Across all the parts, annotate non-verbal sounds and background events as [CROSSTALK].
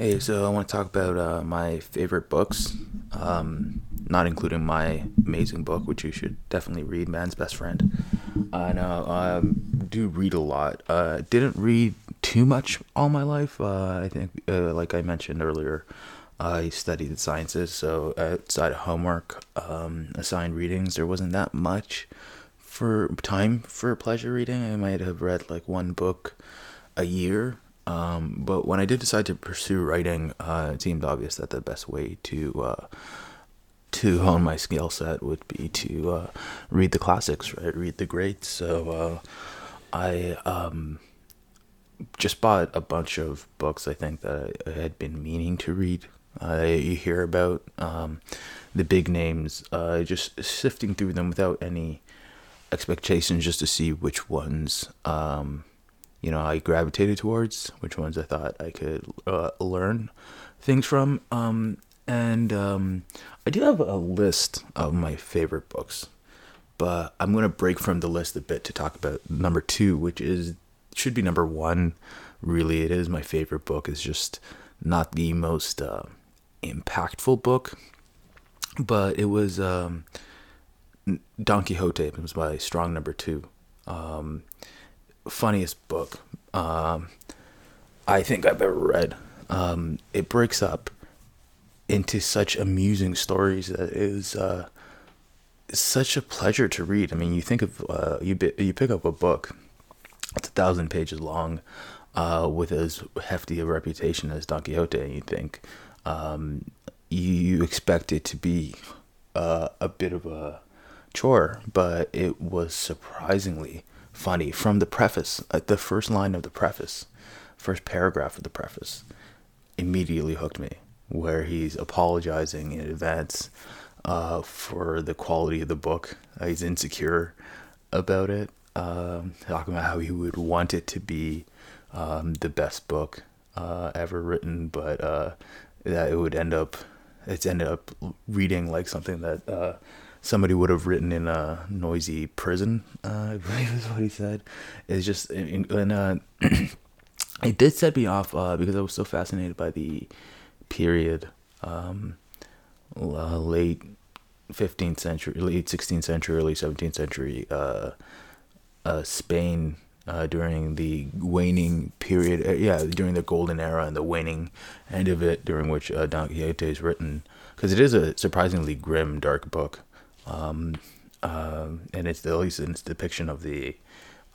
Hey, so I want to talk about uh, my favorite books, um, not including my amazing book, which you should definitely read, Man's Best Friend. I know I um, do read a lot. Uh, didn't read too much all my life. Uh, I think, uh, like I mentioned earlier, I studied the sciences, so outside of homework, um, assigned readings, there wasn't that much for time for pleasure reading. I might have read like one book a year um, but when I did decide to pursue writing, uh, it seemed obvious that the best way to uh, to hone my skill set would be to uh, read the classics, right? Read the greats. So uh, I um, just bought a bunch of books. I think that I had been meaning to read. you hear about um, the big names, uh, just sifting through them without any expectations, just to see which ones. Um, you know I gravitated towards, which ones I thought I could uh, learn things from. Um, and um, I do have a list of my favorite books, but I'm gonna break from the list a bit to talk about number two, which is should be number one. Really, it is my favorite book. It's just not the most uh, impactful book, but it was um, Don Quixote. It was my strong number two. Um, funniest book um, I think I've ever read. Um, it breaks up into such amusing stories that is uh, such a pleasure to read. I mean, you think of uh, you you pick up a book, it's a thousand pages long, uh, with as hefty a reputation as Don Quixote, and you think um, you, you expect it to be uh, a bit of a chore, but it was surprisingly funny from the preface, the first line of the preface, first paragraph of the preface, immediately hooked me. Where he's apologizing in advance uh, for the quality of the book. Uh, he's insecure about it, um, talking about how he would want it to be um, the best book uh, ever written, but uh, that it would end up, it's ended up reading like something that uh, somebody would have written in a noisy prison. Uh, [LAUGHS] I believe is what he said. It's just and uh, [CLEARS THROAT] it did set me off uh, because I was so fascinated by the period, um, uh, late fifteenth century, late sixteenth century, early seventeenth century, uh, uh, Spain. during the waning period, yeah, during the golden era and the waning end of it, during which Don Quixote is written, because it is a surprisingly grim, dark book um, uh, and it's the, at least its depiction of the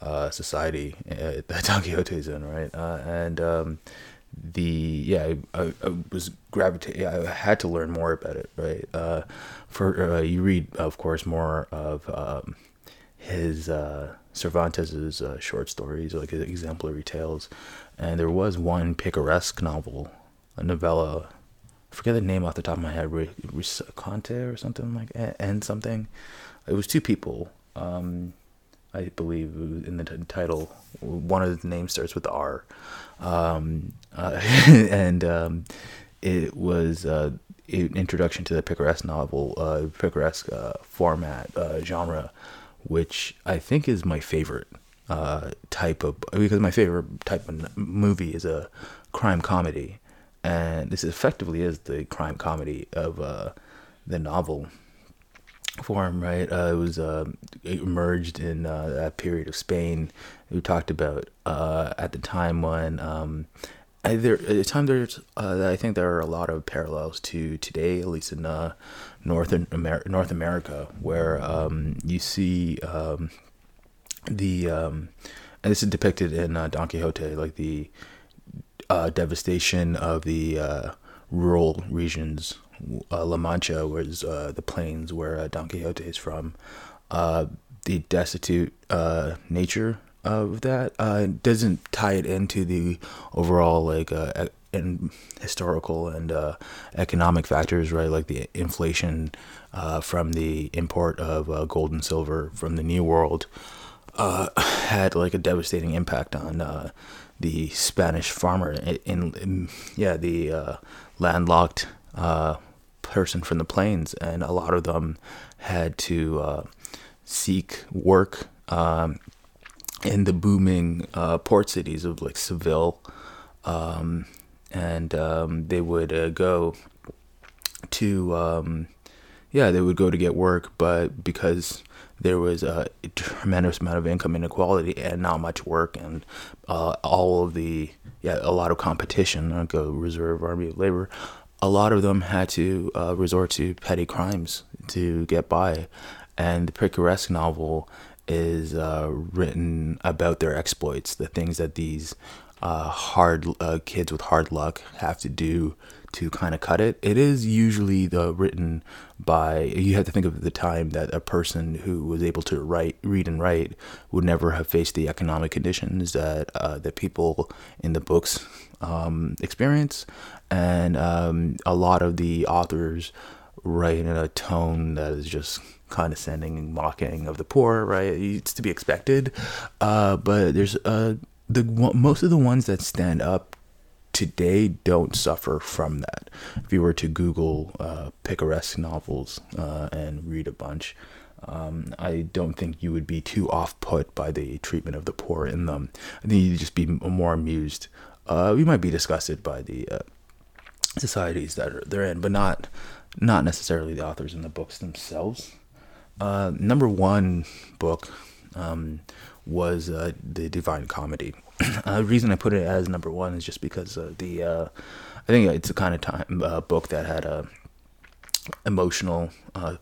uh, society uh, that [LAUGHS] Don Quixote is in, right? Uh, and um, the yeah, I, I was gravitating. I had to learn more about it, right? Uh, for uh, you read, of course, more of um, his Cervantes's short stories, like his exemplary tales, and there was one picaresque novel, a novella Forget the name off the top of my head, Conte or something like and something. It was two people. Um, I believe in the t- title. One of the names starts with R, um, uh, [LAUGHS] and um, it was uh, an introduction to the picaresque novel, uh, picaresque uh, format uh, genre, which I think is my favorite uh, type of because my favorite type of movie is a crime comedy and this effectively is the crime comedy of uh, the novel form, right? Uh, it was uh, it emerged in uh, that period of Spain. We talked about uh, at the time when um, there at the time there's uh, I think there are a lot of parallels to today, at least in North Amer- North America, where um, you see um, the um, and this is depicted in Don Quixote, like the uh, devastation of the uh, rural regions, uh, La Mancha, was uh, the plains where uh, Don Quixote is from. The destitute nature of that doesn't tie it into the overall like and historical and uh, economic factors, right? Like the inflation uh, from the import of uh, gold and silver from the New World had like a devastating impact on the Spanish farmer in, in, in yeah the uh, landlocked uh, person from the plains, and a lot of them had to uh, seek work um, in the booming uh, port cities of like Seville um, and um, they would uh, go to um, yeah they would go to get work, but because there was a tremendous amount of income inequality and not much work and uh, all of the yeah a lot of competition like a reserve army of labor. A lot of them had to uh, resort to petty crimes to get by. And the picaresque novel is uh, written about their exploits the things that these uh, hard uh, kids with hard luck have to do to kind of cut it. It is usually the written by you have to think of the time that a person who was able to write, read and write would never have faced the economic conditions that uh, that people in the books um, experience, and um, a lot of the authors write in a tone that is just condescending and mocking of the poor. Right, it's to be expected, uh, but there's uh, the most of the ones that stand up today don't suffer from that. If you were to Google uh, picaresque novels uh, and read a bunch, um, I don't think you would be too off put by the treatment of the poor in them. I think you'd just be more amused. Uh, you might be disgusted by the uh, societies that are, they're in, but not not necessarily the authors and the books themselves. Uh, number one book um, was uh, the Divine Comedy [CLEARS THROAT] uh, the reason I put it as number one is just because uh, the uh, I think it's a kind of time uh, book that had uh, emotional uh,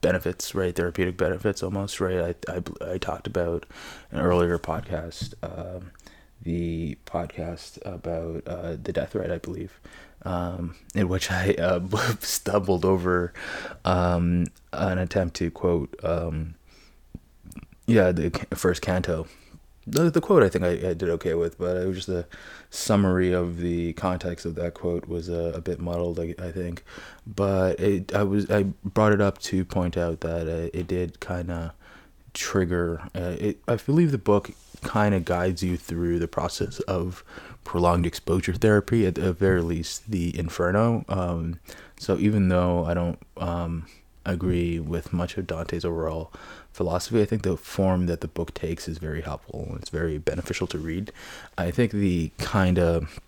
benefits, right? Therapeutic benefits, almost, right? I I, I talked about an earlier podcast, um, the podcast about the death rate, I believe. Um, in which I [LAUGHS] stumbled over um, an attempt to quote, um, yeah, the first canto the, the quote I think I, I did okay with, but it was just the summary of the context of that quote was a, bit muddled, I, I think. But it, I was I brought it up to point out that uh, it did kind of trigger. Uh, it I believe the book kind of guides you through the process of prolonged exposure therapy, at the very least, the Inferno. Um, so even though I don't um, agree with much of Dante's overall philosophy. I think the form that the book takes is very helpful. It's very beneficial to read. I think the kind of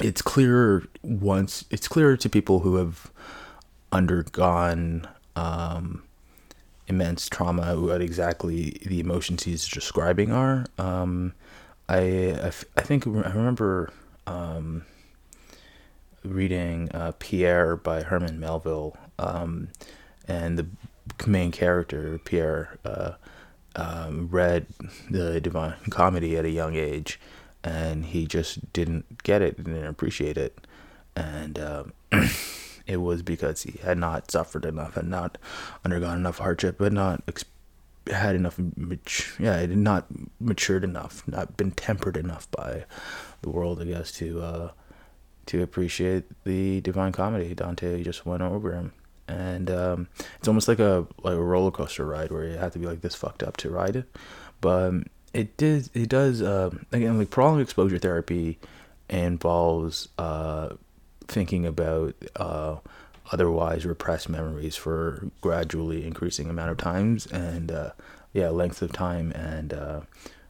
it's clearer once it's clearer to people who have undergone um, immense trauma what exactly the emotions he's describing are. Um, I, I, I think I remember um, reading uh, Pierre by Herman Melville, um, and the main character Pierre uh, um, read the Divine Comedy at a young age, and he just didn't get it, didn't appreciate it, and um, [CLEARS THROAT] it was because he had not suffered enough, had not undergone enough hardship, had not ex- had enough, mat- yeah, had not matured enough, not been tempered enough by the world, I guess, to uh, to appreciate the Divine Comedy. Dante just went over him and um, it's almost like a like a roller coaster ride where you have to be like this fucked up to ride it. But um, it did it does uh, again like prolonged exposure therapy involves uh, thinking about uh, otherwise repressed memories for gradually increasing amount of times and uh, yeah length of time and uh,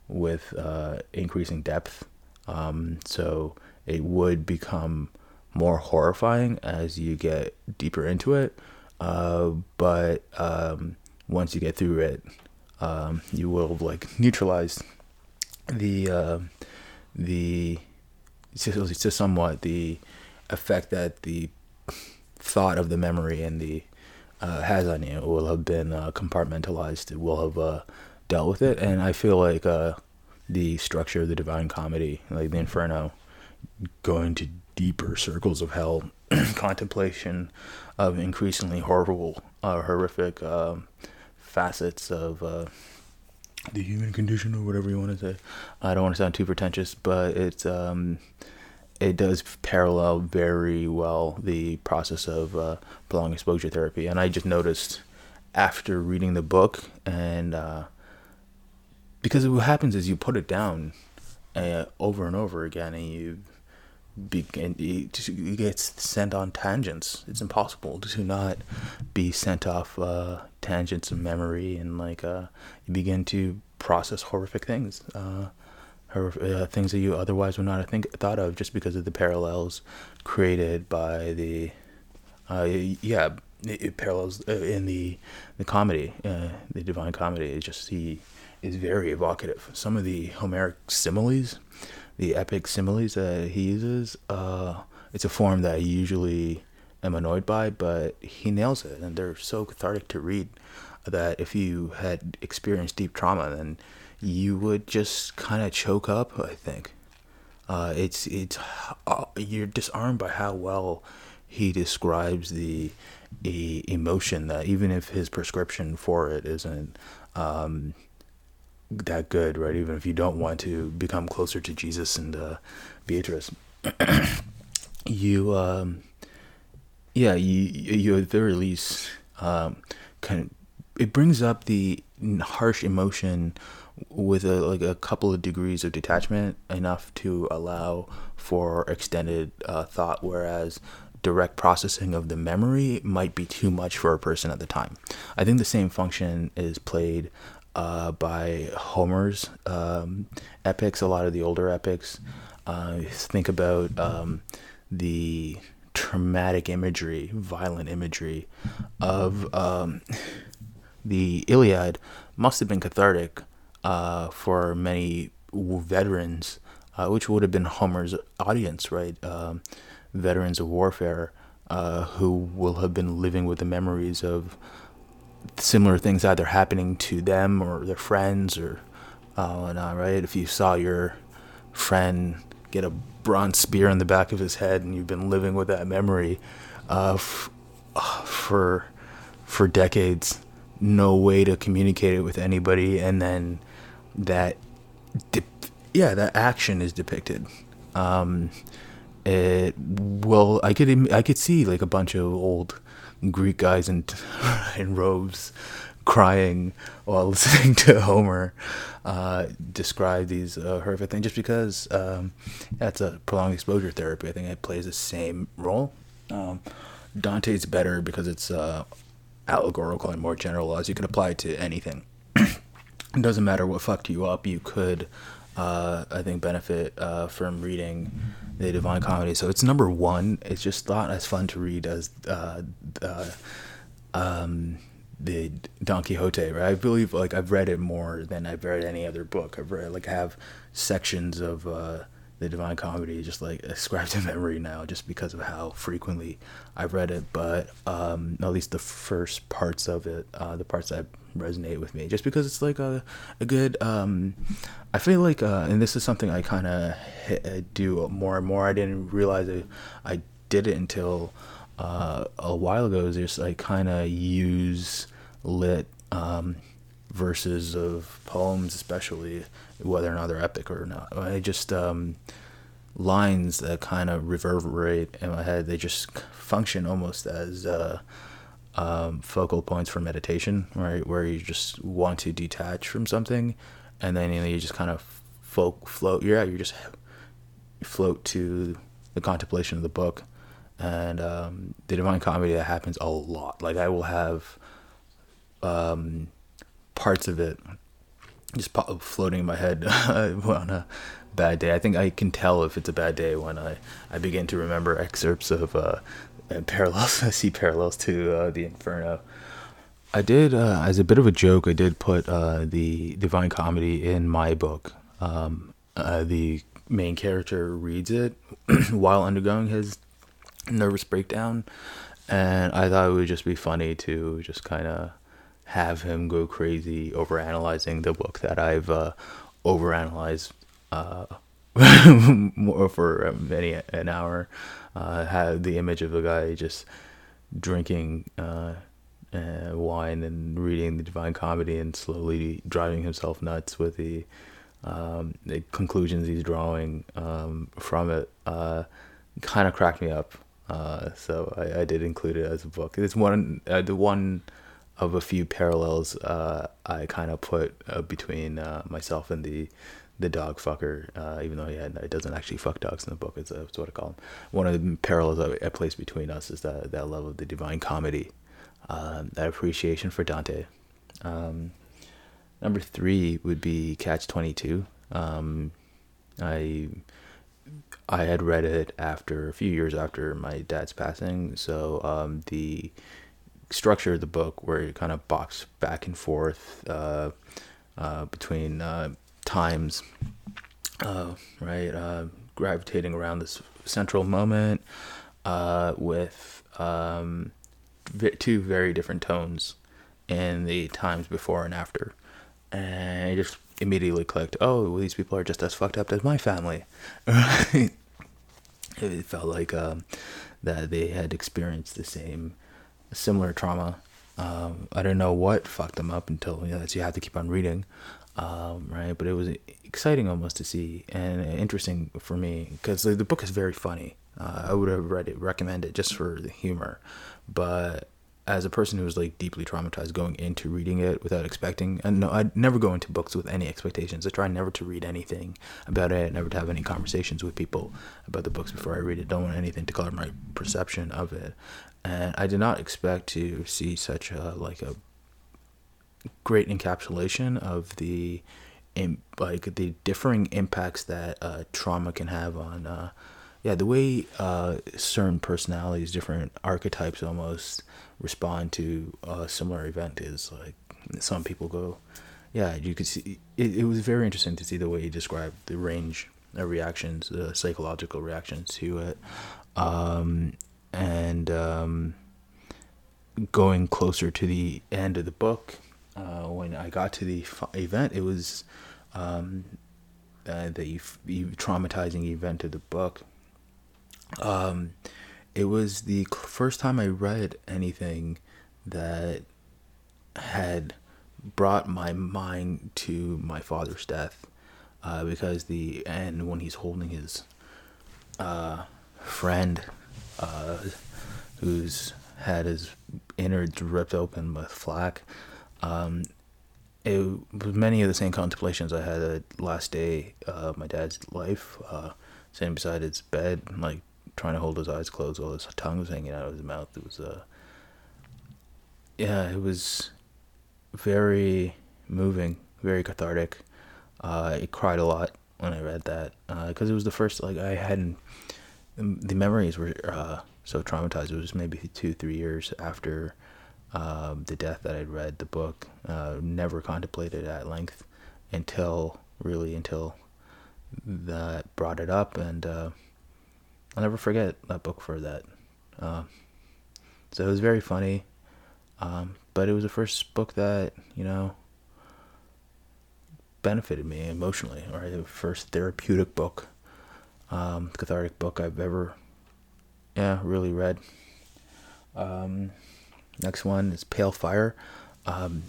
with uh, increasing depth. Um, so it would become more horrifying as you get deeper into it. Uh, but um, once you get through it, um, you will like neutralize the uh, the to, to somewhat the effect that the thought of the memory and the uh, has on you will have been uh, compartmentalized. It will have uh, dealt with it, and I feel like uh, the structure of the Divine Comedy, like the Inferno, going to deeper circles of hell, [CLEARS THROAT] contemplation of increasingly horrible, uh, horrific uh, facets of uh, the human condition, or whatever you want to say. I don't want to sound too pretentious, but it's um, it does parallel very well the process of uh, prolonged exposure therapy, and I just noticed after reading the book and uh, because what happens is you put it down uh, over and over again, and you begin it gets sent on tangents. It's impossible to not be sent off uh, tangents of memory and like uh, you begin to process horrific things. Uh, uh, things that you otherwise would not have think thought of just because of the parallels created by the uh, yeah it, it parallels uh, in the the comedy the divine comedy it just he is very evocative some of the homeric similes the epic similes that he uses uh, it's a form that I usually am annoyed by but he nails it and they're so cathartic to read that if you had experienced deep trauma then you would just kind of choke up. I think uh, it's it's uh, you're disarmed by how well he describes the a emotion that even if his prescription for it isn't um, that good, right? Even if you don't want to become closer to Jesus and uh, Beatrice, [CLEARS THROAT] you um, yeah you you at the very least um, kind of it brings up the harsh emotion with a like a couple of degrees of detachment enough to allow for extended uh, thought whereas direct processing of the memory might be too much for a person at the time i think the same function is played uh, by homer's um, epics a lot of the older epics uh, think about um, the traumatic imagery violent imagery of um, the iliad must have been cathartic uh, for many veterans, uh, which would have been Homer's audience, right? Um, veterans of warfare uh, who will have been living with the memories of similar things either happening to them or their friends or uh, whatnot, right? If you saw your friend get a bronze spear in the back of his head and you've been living with that memory uh, f- for for decades, no way to communicate it with anybody, and then that yeah that action is depicted um it well i could i could see like a bunch of old greek guys in [LAUGHS] in robes crying while [LAUGHS] listening to homer uh, describe these uh, horrific things just because um, that's a prolonged exposure therapy. I think it plays the same role. Um, dante's better because it's uh, allegorical and more generalized you can apply it to anything. [CLEARS THROAT] It doesn't matter what fucked you up, you could, uh, I think, benefit uh, from reading the Divine Comedy. So it's number one. It's just not as fun to read as uh, uh, um, the Don Quixote, right? I believe like I've read it more than I've read any other book. I've read like I have sections of uh, the Divine Comedy just like [LAUGHS] ascribed to memory now, just because of how frequently I've read it. But um, at least the first parts of it, uh, the parts that resonate with me just because it's like a, a good um i feel like uh and this is something i kind of uh, do more and more. I didn't realize it, i did it until uh a while ago is just like kind of use lit um verses of poems especially whether or not they're epic or not. I just um lines that kind of reverberate in my head they just function almost as uh um, focal points for meditation, right? Where you just want to detach from something, and then you, know, you just kind of folk float. Yeah, you just float to the contemplation of the book, and um, the Divine Comedy that happens a lot. Like I will have um, parts of it just floating in my head [LAUGHS] on a bad day. I think I can tell if it's a bad day when I, I begin to remember excerpts of uh, parallels. [LAUGHS] I see parallels to uh, the Inferno. I did, uh, as a bit of a joke, I did put uh, the Divine Comedy in my book. Um, uh, the main character reads it [CLEARS THROAT] while undergoing his nervous breakdown, and I thought it would just be funny to just kind of have him go crazy over analyzing the book that I've uh, overanalyzed uh, [LAUGHS] for many an hour uh, had the image of a guy just drinking uh, uh, wine and reading the Divine Comedy and slowly driving himself nuts with the, um, the conclusions he's drawing um, from it. Uh, kind of cracked me up. Uh, so I, I, did include it as a book. It's one uh, the one of a few parallels I kind of put between myself and the the dog fucker, uh, even though he had, it doesn't actually fuck dogs in the book. It's, a, it's what I call him. One of the parallels I, I place between us is that that love of the divine comedy, um, that appreciation for Dante. Um, number three would be Catch Twenty Two. Um, I I had read it after a few years after my dad's passing, so um, the structure of the book where it kind of bops back and forth uh, uh, between uh, times, uh, right? Uh, gravitating around this central moment uh, with um, two very different tones in the times before and after. And it just immediately clicked, oh, well, these people are just as fucked up as my family. [LAUGHS] it felt like um, that they had experienced the same similar trauma. Um, I don't know what fucked them up until you know, you have to keep on reading, um, right? But it was exciting almost to see and interesting for me because the, the, book is very funny. Uh, I would have read it, recommend it just for the humor, but as a person who was like deeply traumatized going into reading it without expecting and no i'd never go into books with any expectations i try never to read anything about it never to have any conversations with people about the books before i read it don't want anything to color my perception of it and I did not expect to see such a like a great encapsulation of the in, like the differing impacts that uh, trauma can have on uh, yeah the way uh, certain personalities different archetypes almost respond to a similar event is like some people go yeah you could see it, it was very interesting to see the way he described the range of reactions the psychological reactions to it. Um, and um, going closer to the end of the book, uh, when I got to the event, it was um, uh, the, the traumatizing event of the book. Um, it was the first time I read anything that had brought my mind to my father's death. Uh, because the end when he's holding his uh, friend uh, who's had his innards ripped open with flak. Um, it was many of the same contemplations I had the last day of my dad's life, uh, sitting beside his bed, like trying to hold his eyes closed while his tongue was hanging out of his mouth. It was, uh, yeah, it was very moving, very cathartic. Uh, I cried a lot when I read that because uh, it was the first like I hadn't the memories were uh, so traumatized. It was maybe two, three years after um, the death that I'd read the book. Uh, never contemplated at length until really until that brought it up, and uh, I'll never forget that book for that. Uh, so it was very funny, um, but it was the first book that you know benefited me emotionally, or the first therapeutic book um, cathartic book I've ever, yeah, really read. Um, next one is Pale Fire. Um,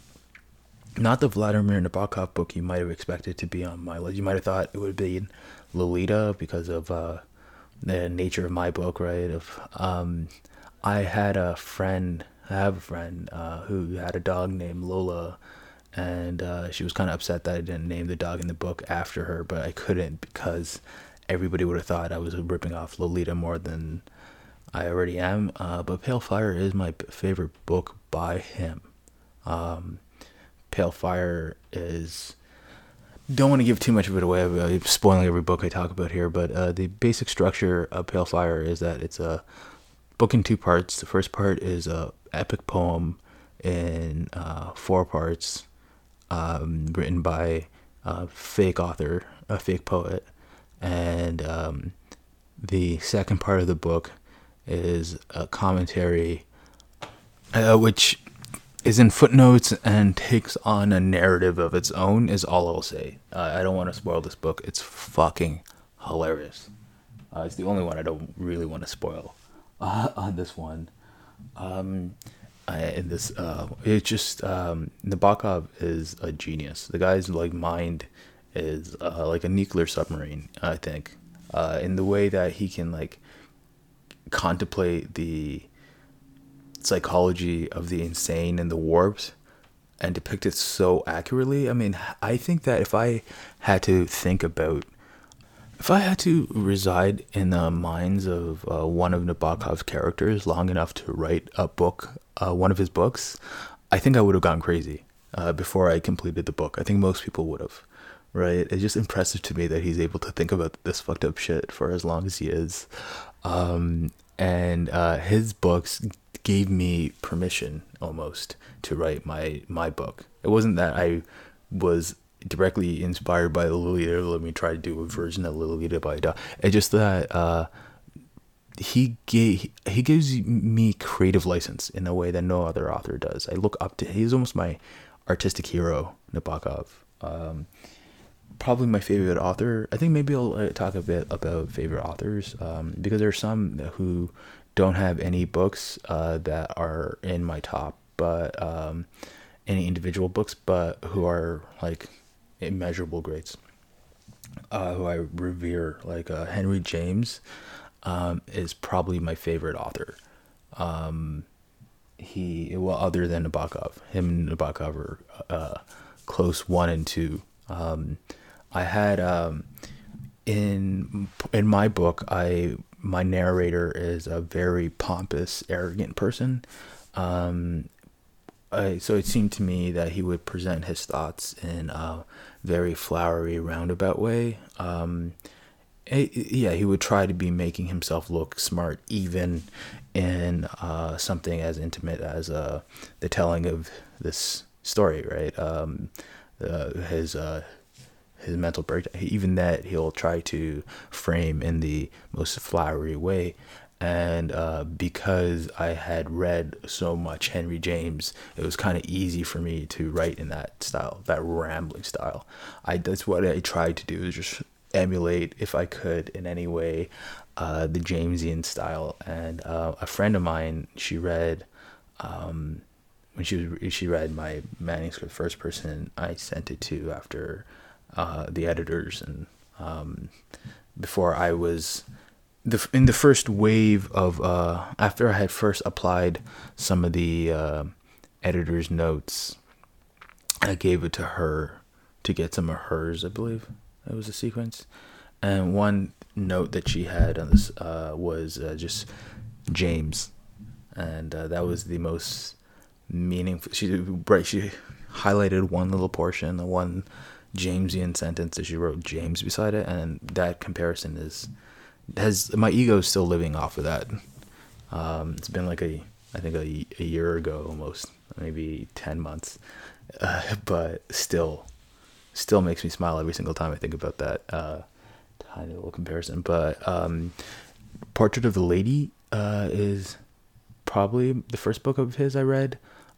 not the Vladimir Nabokov book you might have expected to be on my list. You might have thought it would be Lolita because of uh, the nature of my book, right? Of um, I had a friend, I have a friend uh, who had a dog named Lola, and uh, she was kind of upset that I didn't name the dog in the book after her, but I couldn't because everybody would have thought I was ripping off Lolita more than I already am. Uh, but Pale Fire is my favorite book by him. Um, Pale Fire is. Don't want to give too much of it away. I'm spoiling every book I talk about here, but uh, the basic structure of Pale Fire is that it's a book in two parts. The first part is a epic poem in uh, four parts, um, written by a fake author, a fake poet, and um, the second part of the book is a commentary uh, which is in footnotes and takes on a narrative of its own is all i'll say. Uh, i don't want to spoil this book. It's fucking hilarious. Uh, it's the only one i don't really want to spoil uh, [LAUGHS] on this one. Um, I, in this uh, it's just um, nabokov is a genius. The guy's like mind is uh, like a nuclear submarine. I think. Uh, in the way that he can like contemplate the psychology of the insane and the warped and depict it so accurately. I mean, I think that if I had to think about if I had to reside in the minds of uh, one of Nabokov's characters long enough to write a book, uh, one of his books, I think I would have gone crazy uh, before I completed the book. I think most people would have right? It's just impressive to me that he's able to think about this fucked up shit for as long as he is. Um, and uh, his books gave me permission almost to write my my book. It wasn't that I was directly inspired by Lolita. Let me try to do a version of Lolita by Da. It's just that uh, he gave he gives me creative license in a way that no other author does. I look up to he's almost my artistic hero, Nabokov. Um, probably my favorite author. I think maybe I'll uh, talk a bit about favorite authors um, because there are some who don't have any books uh, that are in my top, but um, any individual books, but who are like immeasurable greats. Uh, who I revere, like uh, Henry James, um, is probably my favorite author. Um, he well, other than Nabokov, him and Nabokov are uh, close one and two. Um, I had um, in in my book, I my narrator is a very pompous, arrogant person. Um, I, so it seemed to me that he would present his thoughts in a very flowery, roundabout way. Um, it, yeah, he would try to be making himself look smart, even in uh, something as intimate as uh, the telling of this story, right? Um, uh, his his mental breakdown, even that he'll try to frame in the most flowery way. And uh, because I had read so much Henry James, it was kind of easy for me to write in that style, that rambling style. I that's what I tried to do is just emulate, if I could, in any way, uh, the Jamesian style. And uh, a friend of mine, she read. Um, when she was she read my manuscript first person I sent it to after uh, the editors and um, before I was the in the first wave of uh, after I had first applied some of the uh, editor's notes, I gave it to her to get some of hers. I believe it was a sequence, and one note that she had on this uh, was uh, just James, and uh, that was the most meaningful. She right she highlighted one little portion, the one Jamesian sentence that she wrote James beside it, and that comparison is has my ego is still living off of that. Um, it's been like a I think a, a year ago almost, maybe ten months, uh, [LAUGHS] but still, still makes me smile every single time I think about that uh, tiny little comparison. But um, Portrait of the Lady uh, is probably the first book of his I read.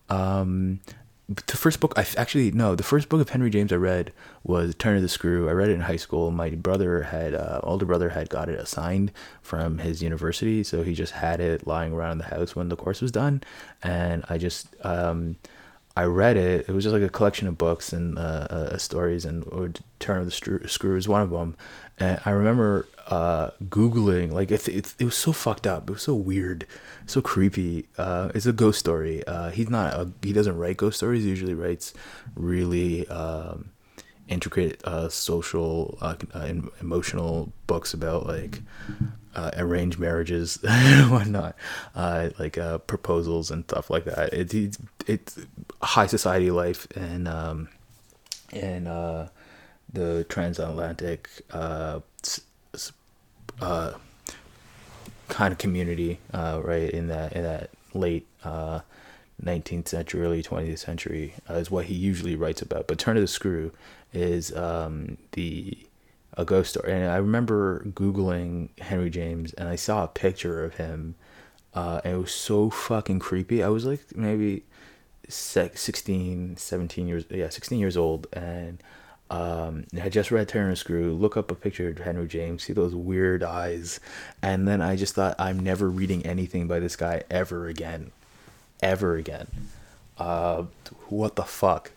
Um, the first book I actually no the first book of Henry James I read was Turn of the Screw. I read it in high school. My brother had uh, older brother had got it assigned from his university, so he just had it lying around the house when the course was done, and I just um, I read it. It was just like a collection of books and uh, uh, stories, and or Turn of the Screw is one of them. And I remember uh, googling like it, it, it was so fucked up. It was so weird, so creepy. Uh, it's a ghost story. Uh, he's not a, he doesn't write ghost stories. He usually writes really um, intricate uh, social, uh, uh, emotional books about like uh, arranged marriages [LAUGHS] and whatnot, uh, like uh, proposals and stuff like that. It's, it's high society life and um, uh, the transatlantic uh, uh, kind of community, uh, right in that in that late. Uh, 19th century, early 20th century uh, is what he usually writes about. But Turn of the Screw is um, the a ghost story. And I remember Googling Henry James and I saw a picture of him. Uh, and it was so fucking creepy. I was like maybe 16, 17 years, yeah, 16 years old. And um, I just read and Screw, look up a picture of Henry James, see those weird eyes. And then I just thought, I'm never reading anything by this guy ever again. Ever again. Uh, what the fuck?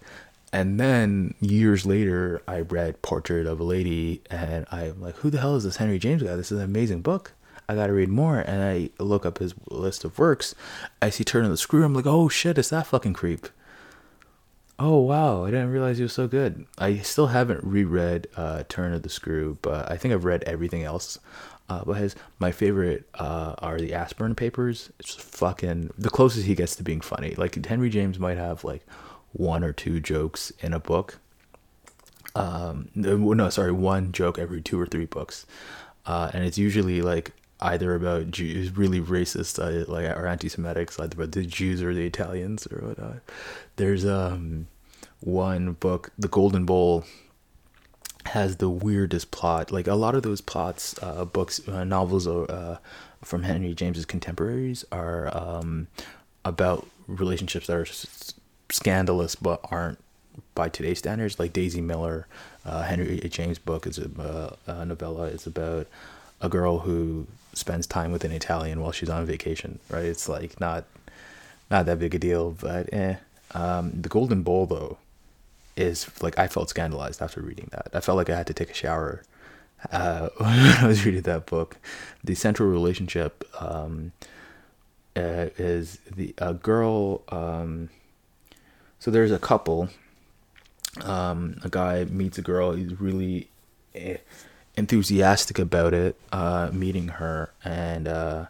and then years later, I read Portrait of a Lady, and I'm like, who the hell is this Henry James guy? This is an amazing book. I gotta read more. And I look up his list of works. I see Turn of the Screw. I'm like, oh shit, it's that fucking creep. Oh wow, I didn't realize he was so good. I still haven't reread uh, Turn of the Screw, but I think I've read everything else. Uh, but his my favorite uh, are the Aspern papers. It's fucking the closest he gets to being funny. Like Henry James might have like one or two jokes in a book. um, no, sorry, one joke every two or three books, uh, and it's usually like either about Jews, really racist, uh, like or anti-Semitic, either about the Jews or the Italians or whatnot. There's um one book, The Golden Bowl, has the weirdest plot. Like a lot of those plots, uh, books, uh, novels, uh, from Henry James's contemporaries are um, about relationships that are s- scandalous but aren't by today's standards. Like Daisy Miller, uh, Henry James' book is a, uh, a novella. It's about a girl who spends time with an Italian while she's on vacation. Right? It's like not not that big a deal, but eh. Um, the Golden Bowl though is like I felt scandalized after reading that. I felt like I had to take a shower uh, [LAUGHS] when I was reading that book. The central relationship um, uh, is the a girl. Um, so there's a couple. Um, a guy meets a girl. He's really eh, enthusiastic about it, uh, meeting her, and uh,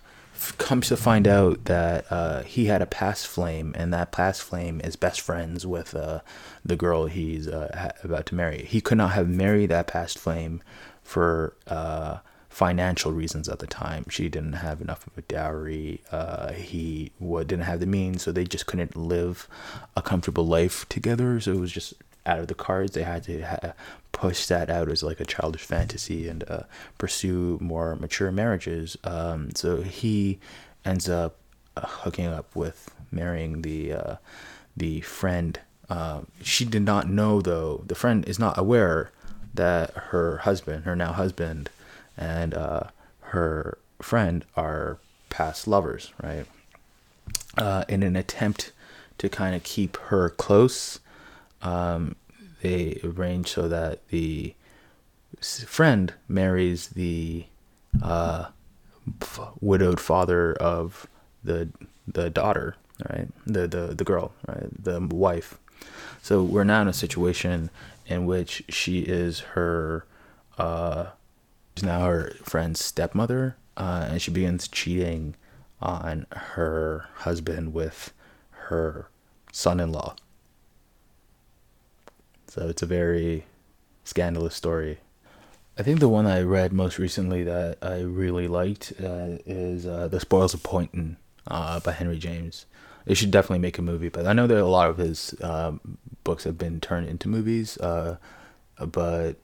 comes to find out that uh, he had a past flame, and that past flame is best friends with uh, the girl he's uh, about to marry. He could not have married that past flame for uh, financial reasons at the time. She didn't have enough of a dowry. Uh, he didn't have the means, so they just couldn't live a comfortable life together. So it was just out of the cards. They had to ha- push that out as like a childish fantasy and uh, pursue more mature marriages. Um, so he ends up uh, hooking up with marrying the uh, the friend. Um, she did not know though. The friend is not aware that her husband, her now husband, and uh, her friend are past lovers, right? Uh, in an attempt to kind of keep her close, um, they arrange so that the friend marries the uh, f- widowed father of the the daughter, right? The the the girl, right? The wife. So we're now in a situation in which she is her uh, she's now her friend's stepmother, uh, and she begins cheating on her husband with her son-in-law. So it's a very scandalous story. I think the one I read most recently that I really liked uh, is uh, The Spoils of Poynton uh, by Henry James. They should definitely make a movie, but I know that a lot of his um, books have been turned into movies. Uh, but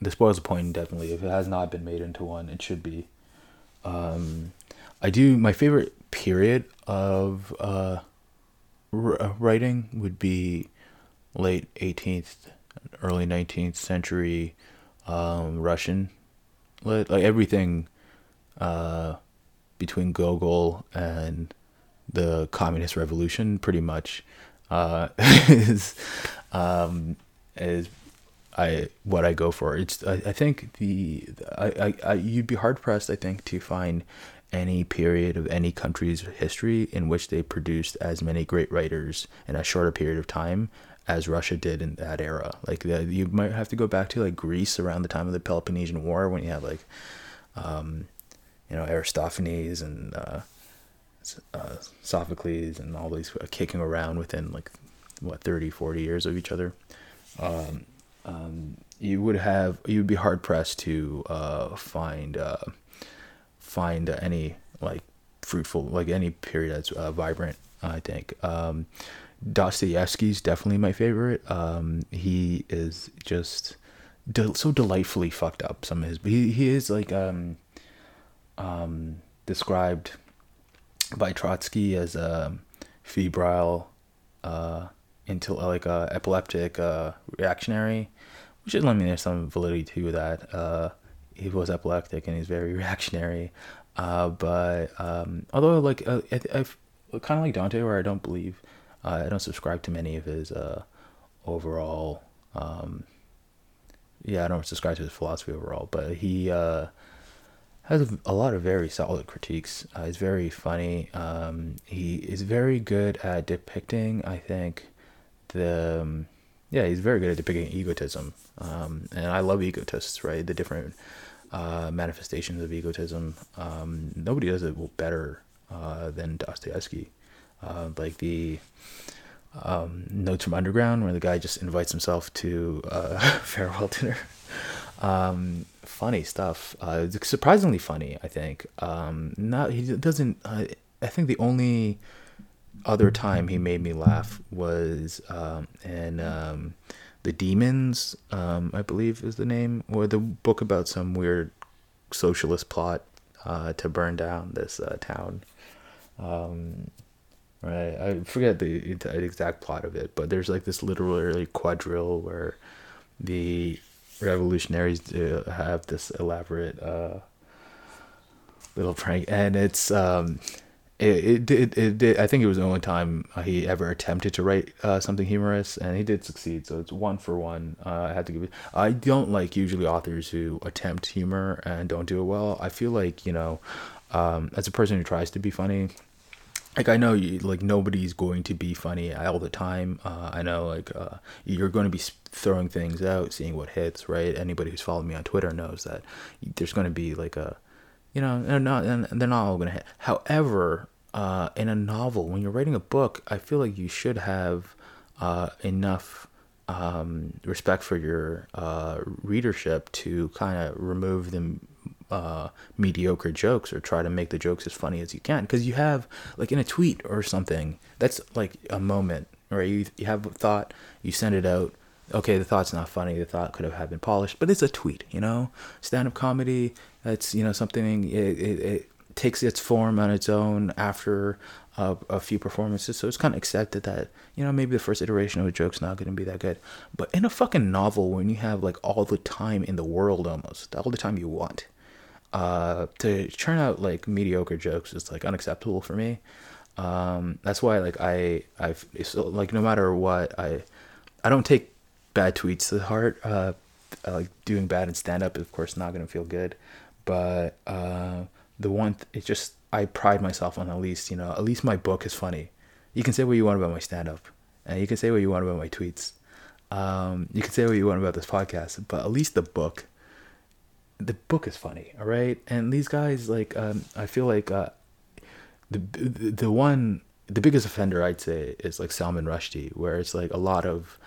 The Spoils of Poynton definitely, if it has not been made into one, it should be. Um, I do my favorite period of uh, writing would be late 18th, early 19th century um, Russian. Like everything uh, between Gogol and the Communist Revolution, pretty much, uh, [LAUGHS] is um, is I what I go for. It's I, I think the I, I, I you'd be hard pressed I think to find any period of any country's history in which they produced as many great writers in a shorter period of time as Russia did in that era. Like the, you might have to go back to like Greece around the time of the Peloponnesian War when you had like, um, you know, Aristophanes and uh, uh, Sophocles and all these kicking around within like what 30, 40 years of each other. Um, um, you would have you'd be hard pressed to uh, find uh, find any like fruitful like any period that's uh, vibrant. I think. Um, Dostoevsky's definitely my favorite. Um, he is just de- so delightfully fucked up. Some of his, he he is like um, um, described by Trotsky as a febrile, uh, into like a epileptic uh, reactionary, which is I mean there's some validity to that. Uh, he was epileptic and he's very [LAUGHS] reactionary. Uh, but um, although like uh, I, I've kind of like Dante, where I don't believe uh, I don't subscribe to many of his uh, overall. Um, yeah, I don't subscribe to his philosophy overall, but he uh, has a lot of very solid critiques. Uh, he's very funny. Um, he is very good at depicting, I think, the. Um, yeah, he's very good at depicting egotism. Um, and I love egotists, right? The different uh, manifestations of egotism. Um, nobody does it better uh, than Dostoevsky. Uh, like the um, Notes from Underground, where the guy just invites himself to uh, [LAUGHS] farewell dinner. Um, funny stuff. Uh, surprisingly funny, I think. Um, not he doesn't. I think the only other time he made me laugh was um, in um, the Demons. Um, I believe is the name, or the book about some weird socialist plot uh, to burn down this uh, town. Um, right, I forget the, the exact plot of it, but there's like this literary quadrille where the revolutionaries uh, have this elaborate uh, little prank, and it's um, it, it, it, it, I think it was the only time he ever attempted to write uh, something humorous, and he did succeed. So it's one for one. Uh, I had to give it. I don't like usually authors who attempt humor and don't do it well. I feel like you know, um, as a person who tries to be funny, like I know you, like nobody's going to be funny all the time. Uh, I know like uh, you're going to be throwing things out, seeing what hits. Right? Anybody who's followed me on Twitter knows that there's going to be like a you know, they're not they're not all gonna hit. However, uh, in a novel, when you're writing a book, I feel like you should have uh, enough um, respect for your uh, readership to kind of remove the uh, mediocre jokes or try to make the jokes as funny as you can. Because you have, like in a tweet or something, that's like a moment, right? You, you have a thought, you send it out. Okay, the thought's not funny. The thought could have been polished, but it's a tweet, you know. Stand-up comedy, that's you know something. It, it, it takes its form on its own after a, a few performances. So it's kind of accepted that, you know, maybe the first iteration of a joke's not going to be that good. But in a fucking novel, when you have like all the time in the world almost, all the time you want, uh, to churn out like mediocre jokes is like unacceptable for me. Um, that's why like I, I've, so, like no matter what, I, I don't take bad tweets to heart. Uh, like doing bad in stand up of course not going to feel good. But, uh, the one th- it's just I pride myself on at least you know at least my book is funny. You can say what you want about my stand up, and you can say what you want about my tweets. Um, you can say what you want about this podcast, but at least the book, the book is funny, all right. And these guys, like, um, I feel like uh, the the one the biggest offender I'd say is like Salman Rushdie, where it's like a lot of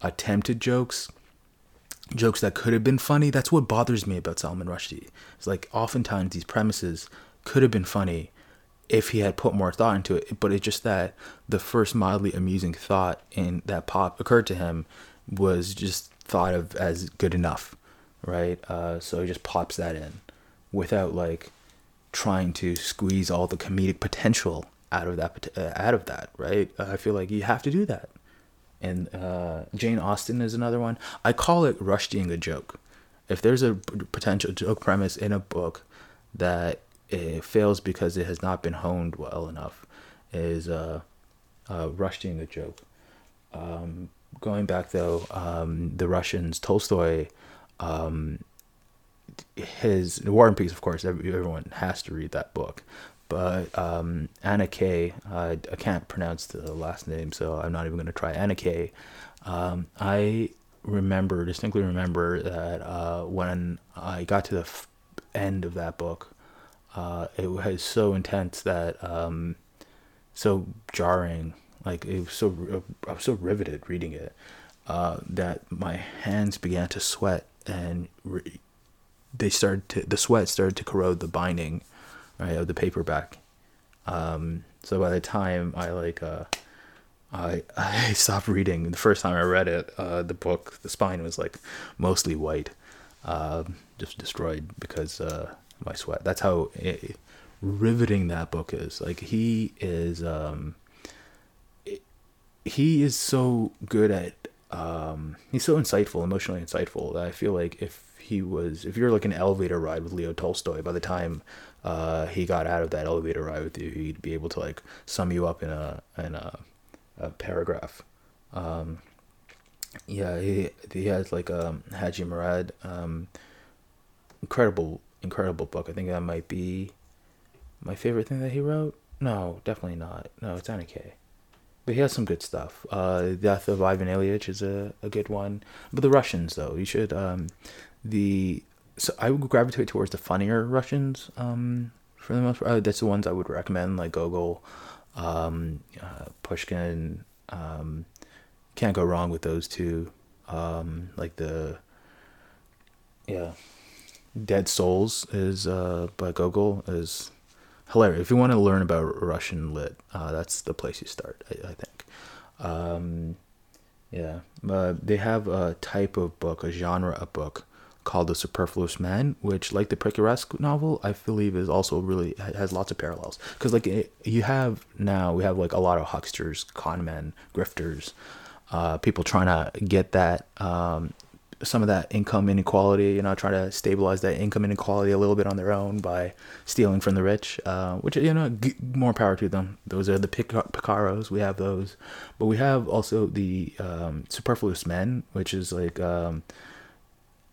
attempted jokes jokes that could have been funny. That's what bothers me about Salman Rushdie. It's like oftentimes these premises could have been funny if he had put more thought into it, but it's just that the first mildly amusing thought in that pop occurred to him was just thought of as good enough, right? Uh, so he just pops that in without like trying to squeeze all the comedic potential out of that uh, out of that, right? I feel like you have to do that and uh, Jane Austen is another one. I call it Rushdying a joke. If there's a potential joke premise in a book that it fails because it has not been honed well enough, is uh, uh, Rushdying a joke. Um, going back though, um, the Russians, Tolstoy, um, his War and Peace, of course, everyone has to read that book but um, Anna Kay, uh, I can't pronounce the last name, so I'm not even going to try. Anna Kay, um, I remember, distinctly remember that uh, when I got to the f- end of that book, uh, it was so intense that, um, so jarring, like it was so, I was so riveted reading it, uh, that my hands began to sweat and re- they started to, the sweat started to corrode the binding right, of the paperback. Um, so by the time I like uh, I [LAUGHS] I stopped reading the first time I read it, uh, the book the spine was like mostly white, uh, just destroyed because uh, my sweat. That's how it, riveting that book is. Like he is um, he is so good at um, he's so insightful, emotionally insightful that I feel like if he was if you're like an elevator ride with Leo Tolstoy, by the time uh, he got out of that elevator ride with you, he'd be able to like sum you up in a in a, a paragraph. Um, yeah, he he has like um, Haji Murad, um, incredible incredible book. I think that might be my favorite thing that he wrote. No, definitely not. No, it's Kay. But he has some good stuff. Uh, Death of Ivan Ilyich is a, a good one. But the Russians, though, you should. Um, the so I would gravitate towards the funnier Russians um, for the most part. Uh, that's the ones I would recommend, like Gogol, um, uh, Pushkin, Um, can't go wrong with those two. Um, like the yeah, Dead Souls is uh, by Gogol is hilarious. If you want to learn about Russian lit, uh, that's the place you start. I, I think. Um, yeah, they have a type of book, a genre of book called The Superfluous Man, which, like the Picaresque novel, I believe is also really has lots of parallels. Because like it, you have now, we have like a lot of hucksters, con men, grifters, uh, people trying to get that um, some of that income inequality, you know, trying to stabilize that income inequality a little bit on their own by stealing from the rich, uh, which, you know, g- more power to them. Those are the Pic- Picaros. We have those. But we have also the um, superfluous men, which is like um,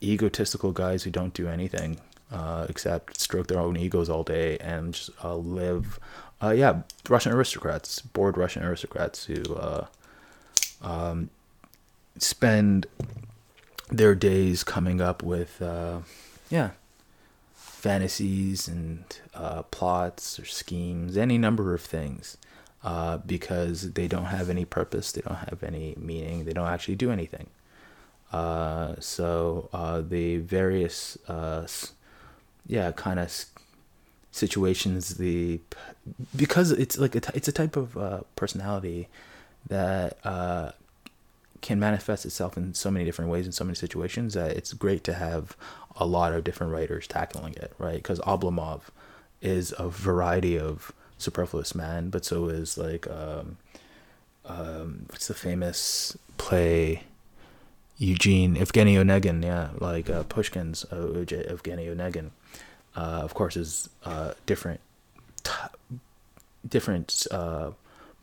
egotistical guys who don't do anything uh, except stroke their own egos all day and just uh, live. Uh, yeah, Russian aristocrats, bored Russian aristocrats who uh, um, spend their days coming up with, uh, yeah, fantasies and uh, plots or schemes, any number of things, because they don't have any purpose, they don't have any meaning, they don't actually do anything. Uh, so uh, the various, uh, yeah, kind of situations, the because it's like a t- it's a type of uh, personality that uh, can manifest itself in so many different ways in so many situations that it's great to have a lot of different writers tackling it, right? Because Oblomov is a variety of superfluous man, but so is like um, um, what's the famous play? Eugene Evgeny Onegin, yeah, like uh, Pushkin's uh, Evgeny Onegin, uh, of course, is uh, different, t- different uh,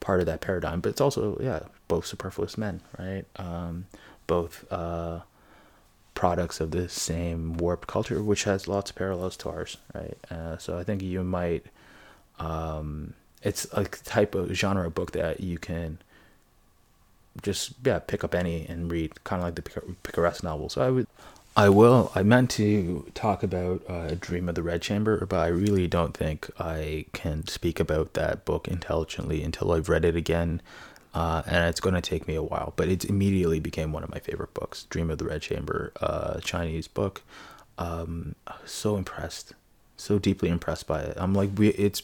part of that paradigm, but it's also yeah both superfluous men, right? Um, both uh, products of the same warped culture, which has lots of parallels to ours, right? Uh, so I think you might, um, it's a type of genre book that you can just yeah pick up any and read, kind of like the picaresque novel. So I would I will. I meant to talk about uh, Dream of the Red Chamber, but I really don't think I can speak about that book intelligently until I've read it again. Uh, and it's going to take me a while, but it immediately became one of my favorite books. Dream of the Red Chamber, uh, Chinese book. Um, so impressed, so deeply impressed by it. I'm like, we, it's,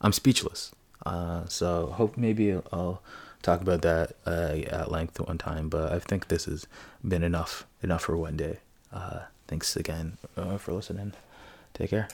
I'm speechless. Uh, so hope maybe I'll talk about that uh, at length one time. But I think this has been enough, enough for one day. Uh, thanks again uh, for listening. Take care.